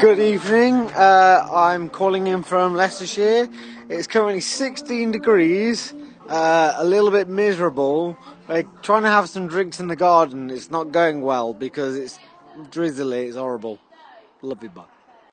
Good evening. Uh, I'm calling in from Leicestershire. It's currently 16 degrees, uh, a little bit miserable. We're trying to have some drinks in the garden. It's not going well because it's drizzly. It's horrible. Love you, bye.